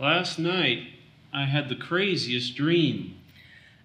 Last night, I had the craziest dream.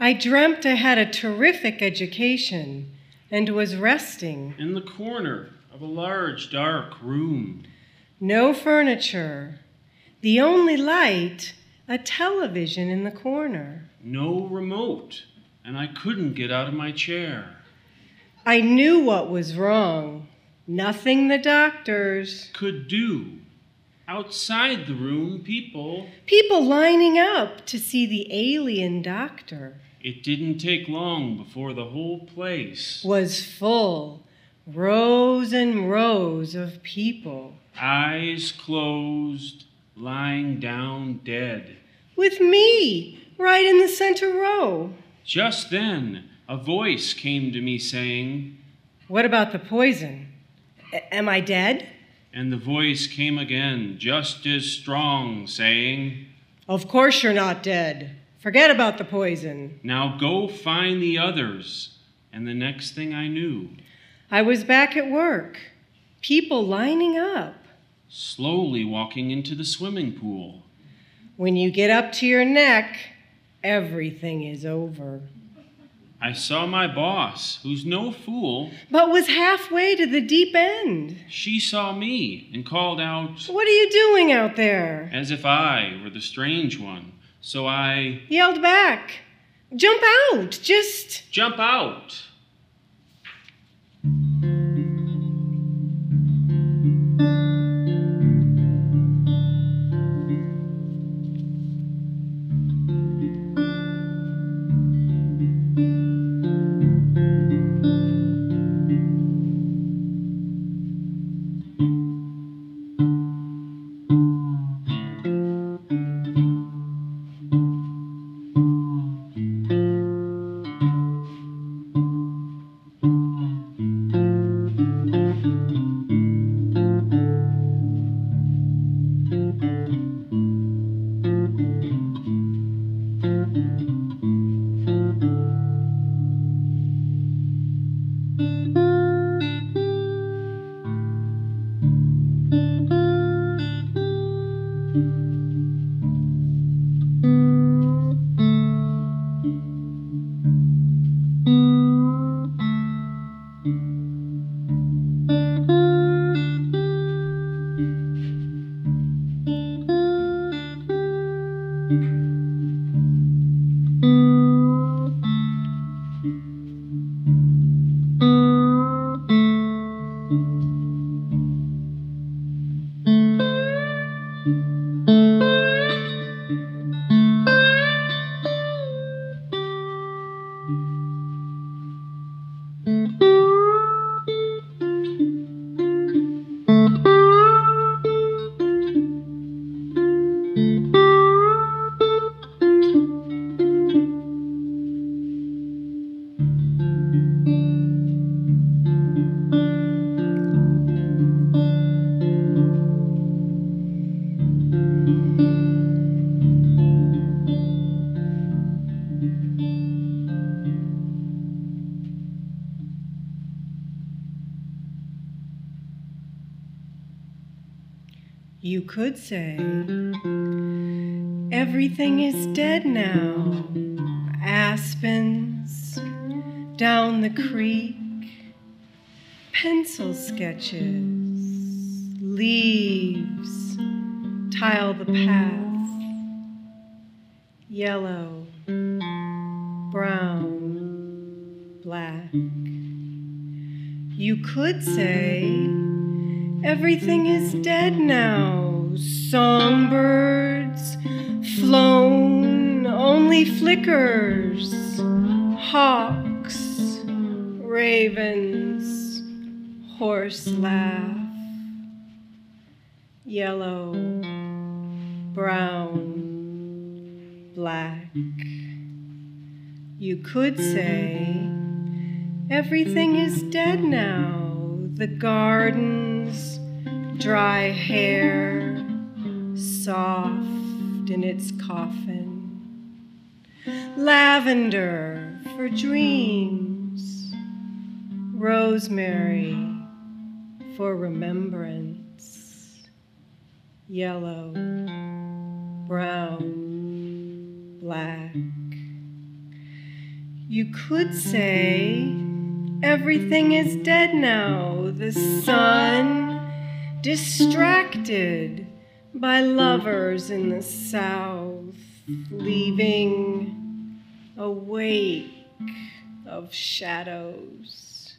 I dreamt I had a terrific education and was resting. In the corner of a large, dark room. No furniture. The only light, a television in the corner. No remote, and I couldn't get out of my chair. I knew what was wrong. Nothing the doctors. Could do. Outside the room, people. People lining up to see the alien doctor. It didn't take long before the whole place Was full. Rows and rows of people. eyes closed, lying down dead. With me, right in the center row. Just then, a voice came to me saying, What about the poison? A- am I dead? And the voice came again, just as strong, saying, Of course you're not dead. Forget about the poison. Now go find the others. And the next thing I knew, I was back at work. People lining up. slowly walking into the swimming pool. When you get up to your neck, everything is over. I saw my boss, who's no fool. But was halfway to the deep end. She saw me and called out, What are you doing out there? as if I were the strange one. So I Yelled back. Jump out! Just. jump out. Could say, Everything is dead now. Aspens, down the creek, pencil sketches, leaves, tile the path, yellow, brown, black. You could say, Everything is dead now. Songbirds, flown, only flickers. Hawks, ravens, horse laugh. Yellow, brown, black. You could say, Everything is dead now. The gardens, dry hair, soft in its coffin. Lavender for dreams, rosemary for remembrance, yellow, brown, black. You could say everything is dead now, the sun distracted by lovers in the south, leaving a wake of shadows,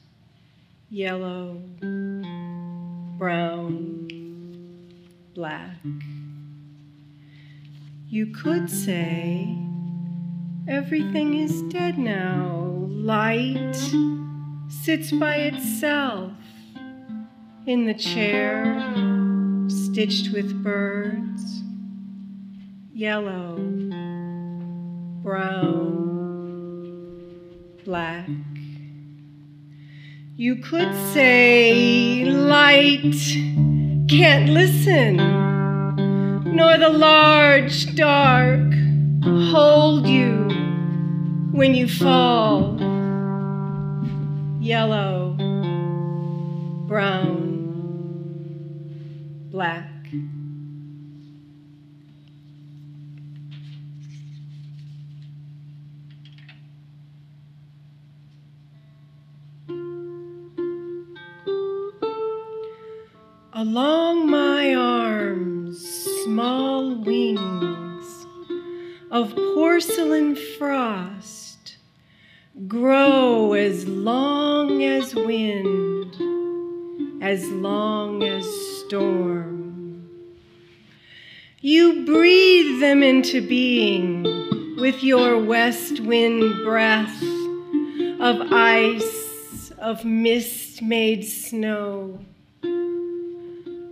yellow, brown, black. You could say everything is dead now, light sits by itself in the chair, stitched with birds, yellow, brown, black. You could say light can't listen, nor the large dark hold you when you fall. Yellow, brown, black. Along my arms, small wings of porcelain frost grow as long as wind, as long as storm. You breathe them into being with your west wind breath of ice, of mist made snow.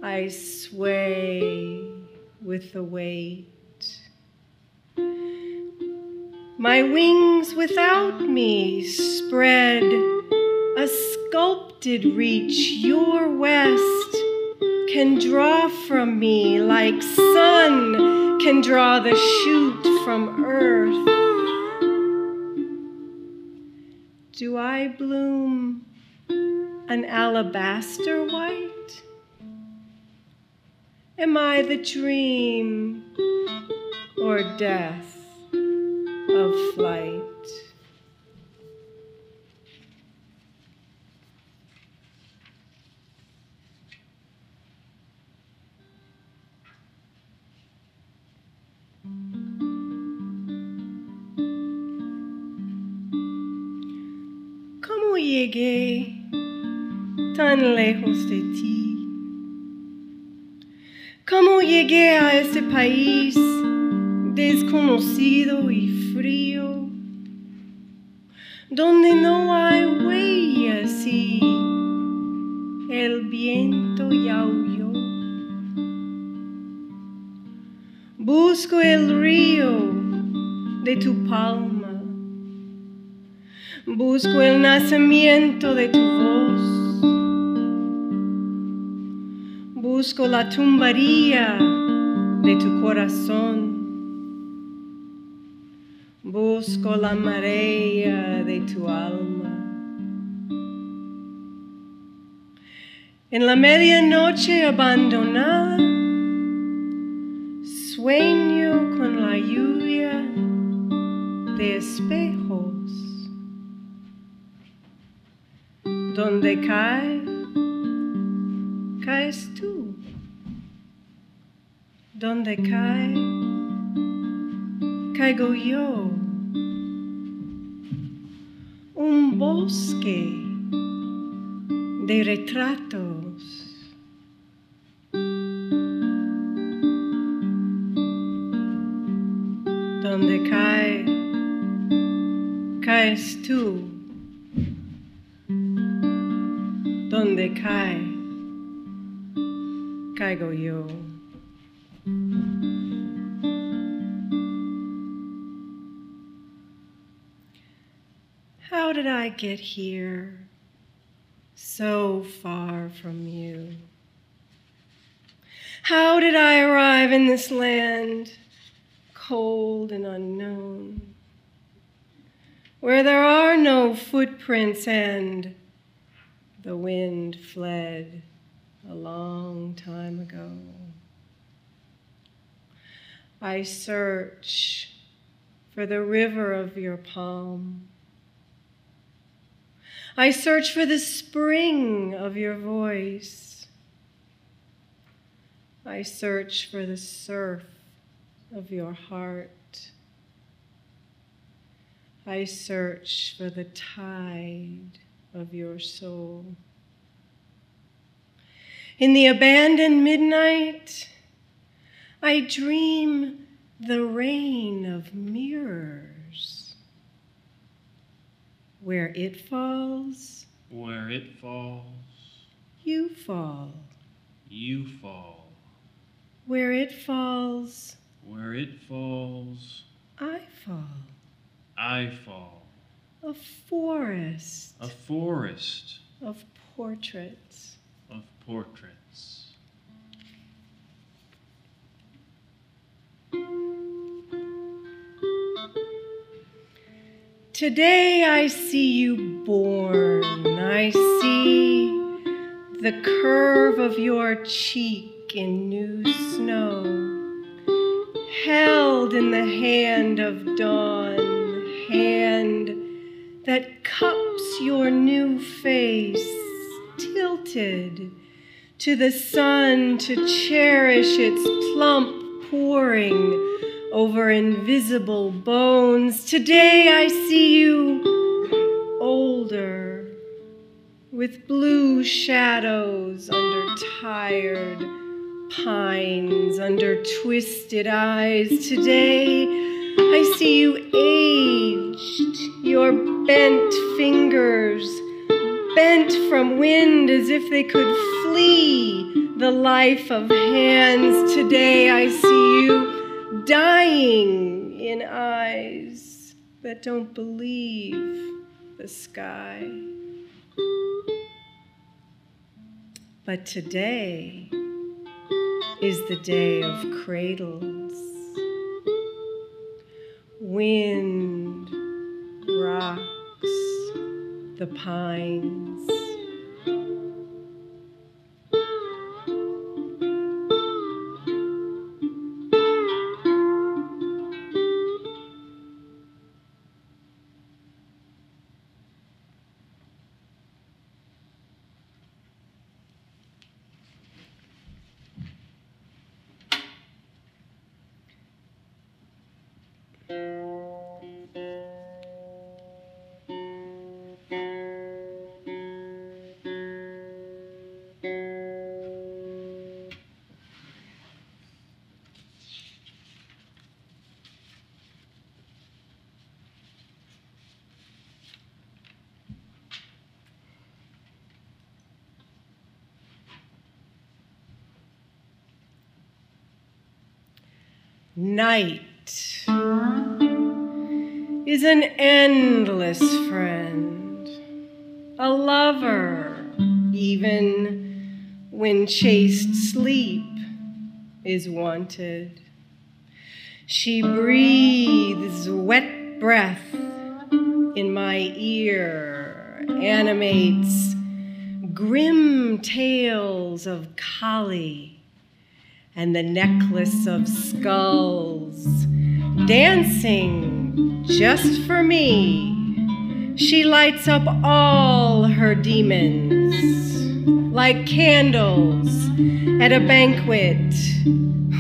I sway with the weight. My wings without me spread a sculpted reach your west can draw from me like sun can draw the shoot from earth. Do I bloom an alabaster white? Am I the dream or death of flight? Llegué tan lejos de ti? ¿Cómo llegué a este país desconocido y frío? Donde no hay huellas y el viento ya huyó. Busco el río de tu palma. Busco el nacimiento de tu voz. Busco la tumbaría de tu corazón. Busco la marea de tu alma. En la medianoche abandonada, sueño con la lluvia de espejos. Donde cae, caes tú. Donde cae, caigo yo. Un bosque de retratos. Donde cae, caes tú. Donde cae, caigo yo. How did I get here so far from you? How did I arrive in this land cold and unknown, where there are no footprints and the wind fled a long time ago? I search for the river of your palm. I search for the spring of your voice. I search for the surf of your heart. I search for the tide of your soul. In the abandoned midnight, I dream the rain of mirrors. Where it falls, Where it falls, you fall. you fall. Where it falls, Where it falls, I fall. I fall. A forest A forest of portraits. of portraits. Today I see you born. I see the curve of your cheek in new snow, held in the hand of dawn, hand that cups your new face, tilted to the sun to cherish its plump pouring over invisible bones. Today I see you older, with blue shadows under tired pines, under twisted eyes. Today I see you aged, your bent fingers bent from wind as if they could flee the life of hands. Today I see you dying in eyes that don't believe the sky. But today is the day of cradles. Wind rocks the pines. Night is an endless friend, a lover, even when chaste sleep is wanted. She breathes wet breath in my ear, animates grim tales of Kali and the necklace of skulls, dancing just for me. She lights up all her demons like candles at a banquet.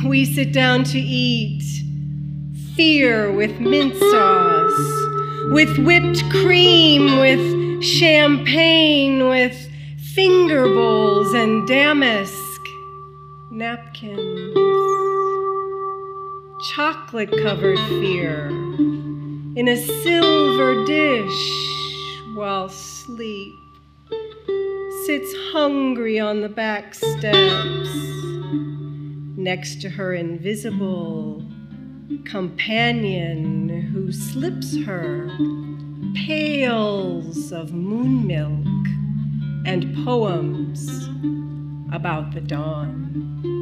We sit down to eat fear with mint sauce, with whipped cream, with champagne, with finger bowls and damask napkins, chocolate covered fear in a silver dish while sleep sits hungry on the back steps. Next to her invisible companion who slips her pails of moon milk and poems about the dawn.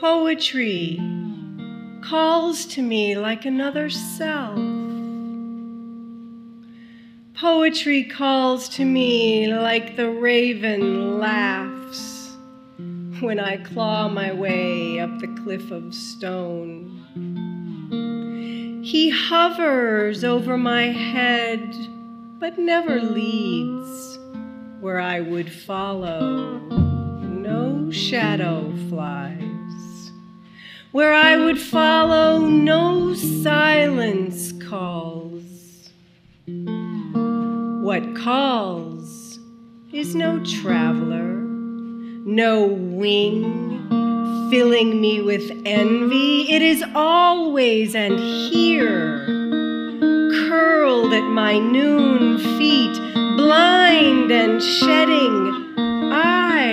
Poetry calls to me like another self. Poetry calls to me like the raven laughs when I claw my way up the cliff of stone. He hovers over my head, but never leads where I would follow. No shadow flies. Where I would follow, no silence calls. What calls is no traveler, no wing filling me with envy. It is always and here, curled at my noon feet, blind and shedding. I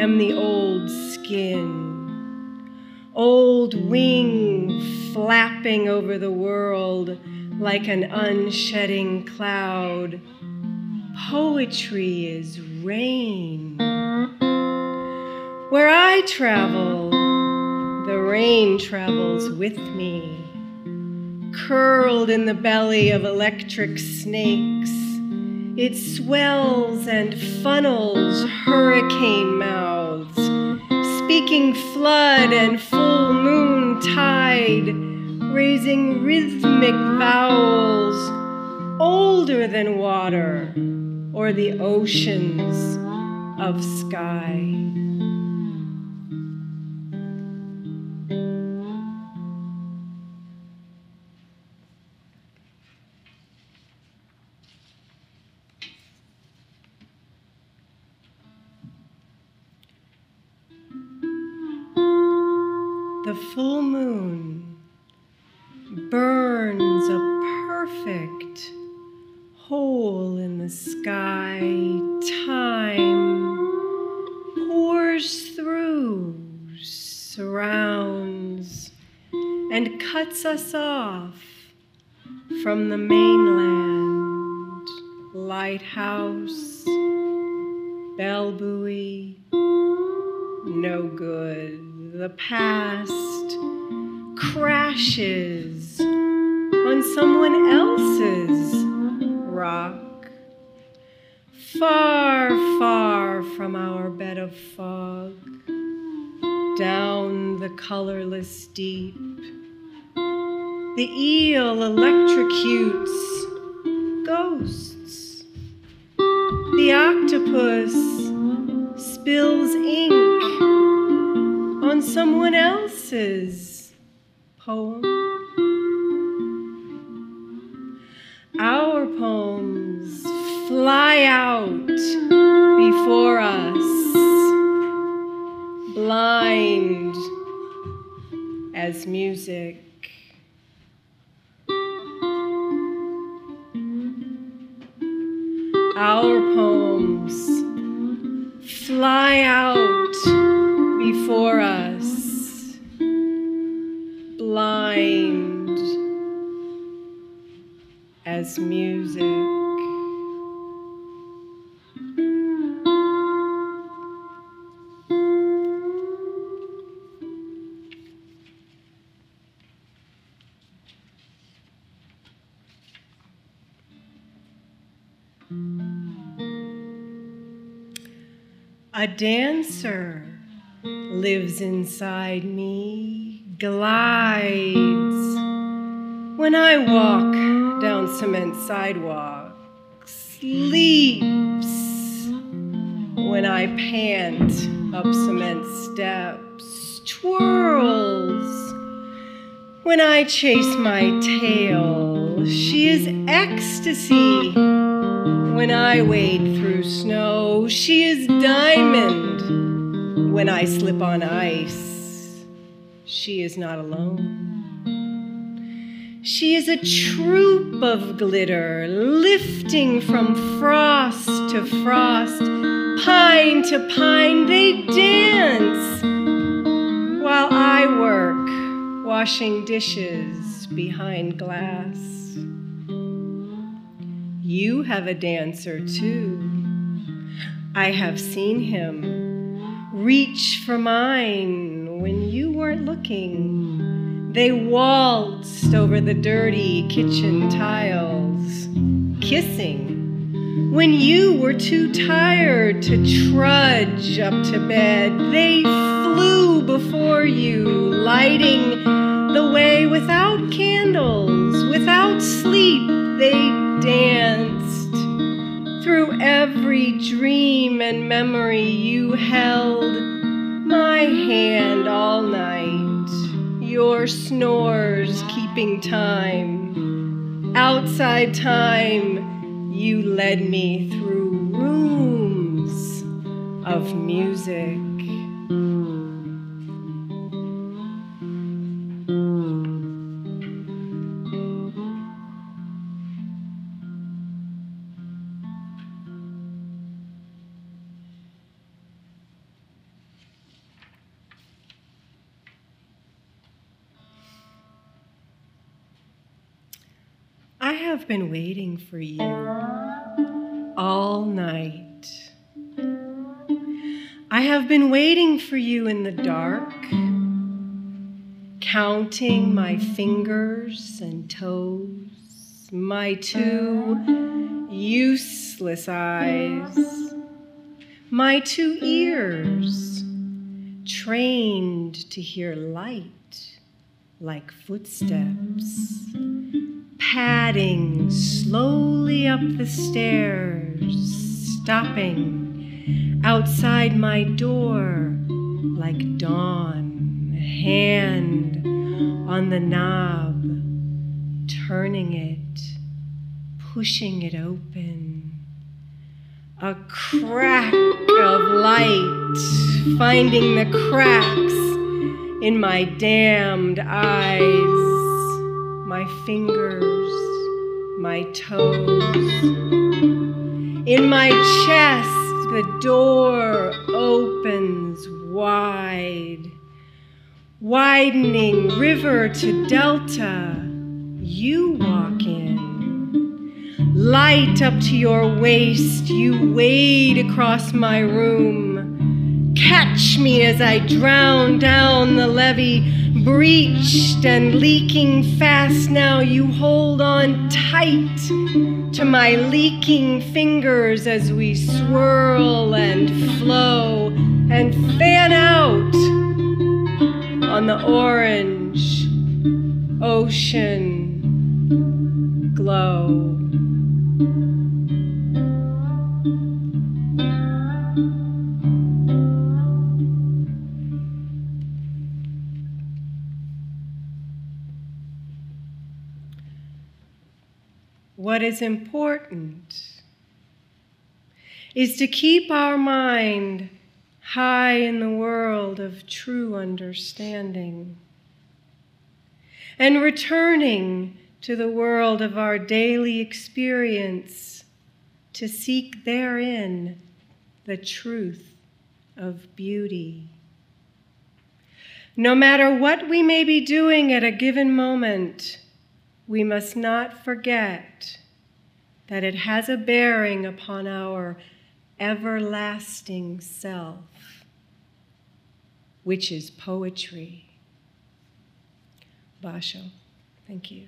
am the old skin, old wing flapping over the world like an unshedding cloud. Poetry is rain. Where I travel, the rain travels with me. Curled in the belly of electric snakes, it swells and funnels hurricane mouths, speaking flood and full moon tide raising rhythmic vowels older than water or the oceans of sky. The full moon cuts us off from the mainland. Lighthouse, bell buoy, no good. The past crashes on someone else's rock, far, far from our bed of fog, down the colorless deep. The eel electrocutes ghosts. The octopus spills ink on someone else's poem. Our poems fly out before us, blind as music. Our poems fly out before us, blind as music. A dancer lives inside me, glides. When I walk down cement sidewalks, sleeps when I pant up cement steps, twirls. When I chase my tail. She is ecstasy when I wade through snow. She is diamond when I slip on ice. She is not alone. She is a troop of glitter, lifting from frost to frost, pine to pine. They dance while I work, washing dishes behind glass. You have a dancer too. I have seen him reach for mine when you weren't looking. They waltzed over the dirty kitchen tiles, kissing. When you were too tired to trudge up to bed, they flew before you, lighting the way without candles, without sleep. They danced through every dream and memory you held my hand all night, your snores keeping time. Outside time, you led me through rooms of music. I have been waiting for you all night. I have been waiting for you in the dark, counting my fingers and toes, my two useless eyes, my two ears, trained to hear light like footsteps padding slowly up the stairs, stopping outside my door like dawn, a hand on the knob, turning it, pushing it open. A crack of light, finding the cracks in my damned eyes my fingers, my toes. In my chest, the door opens wide, widening river to delta. You walk in. Light up to your waist, you wade across my room. Catch me as I drown down the levee breached and leaking fast now. You hold on tight to my leaking fingers as we swirl and flow and fan out on the orange ocean glow. Important is to keep our mind high in the world of true understanding and returning to the world of our daily experience to seek therein the truth of beauty. No matter what we may be doing at a given moment, we must not forget that it has a bearing upon our everlasting self, which is poetry. Basho, thank you.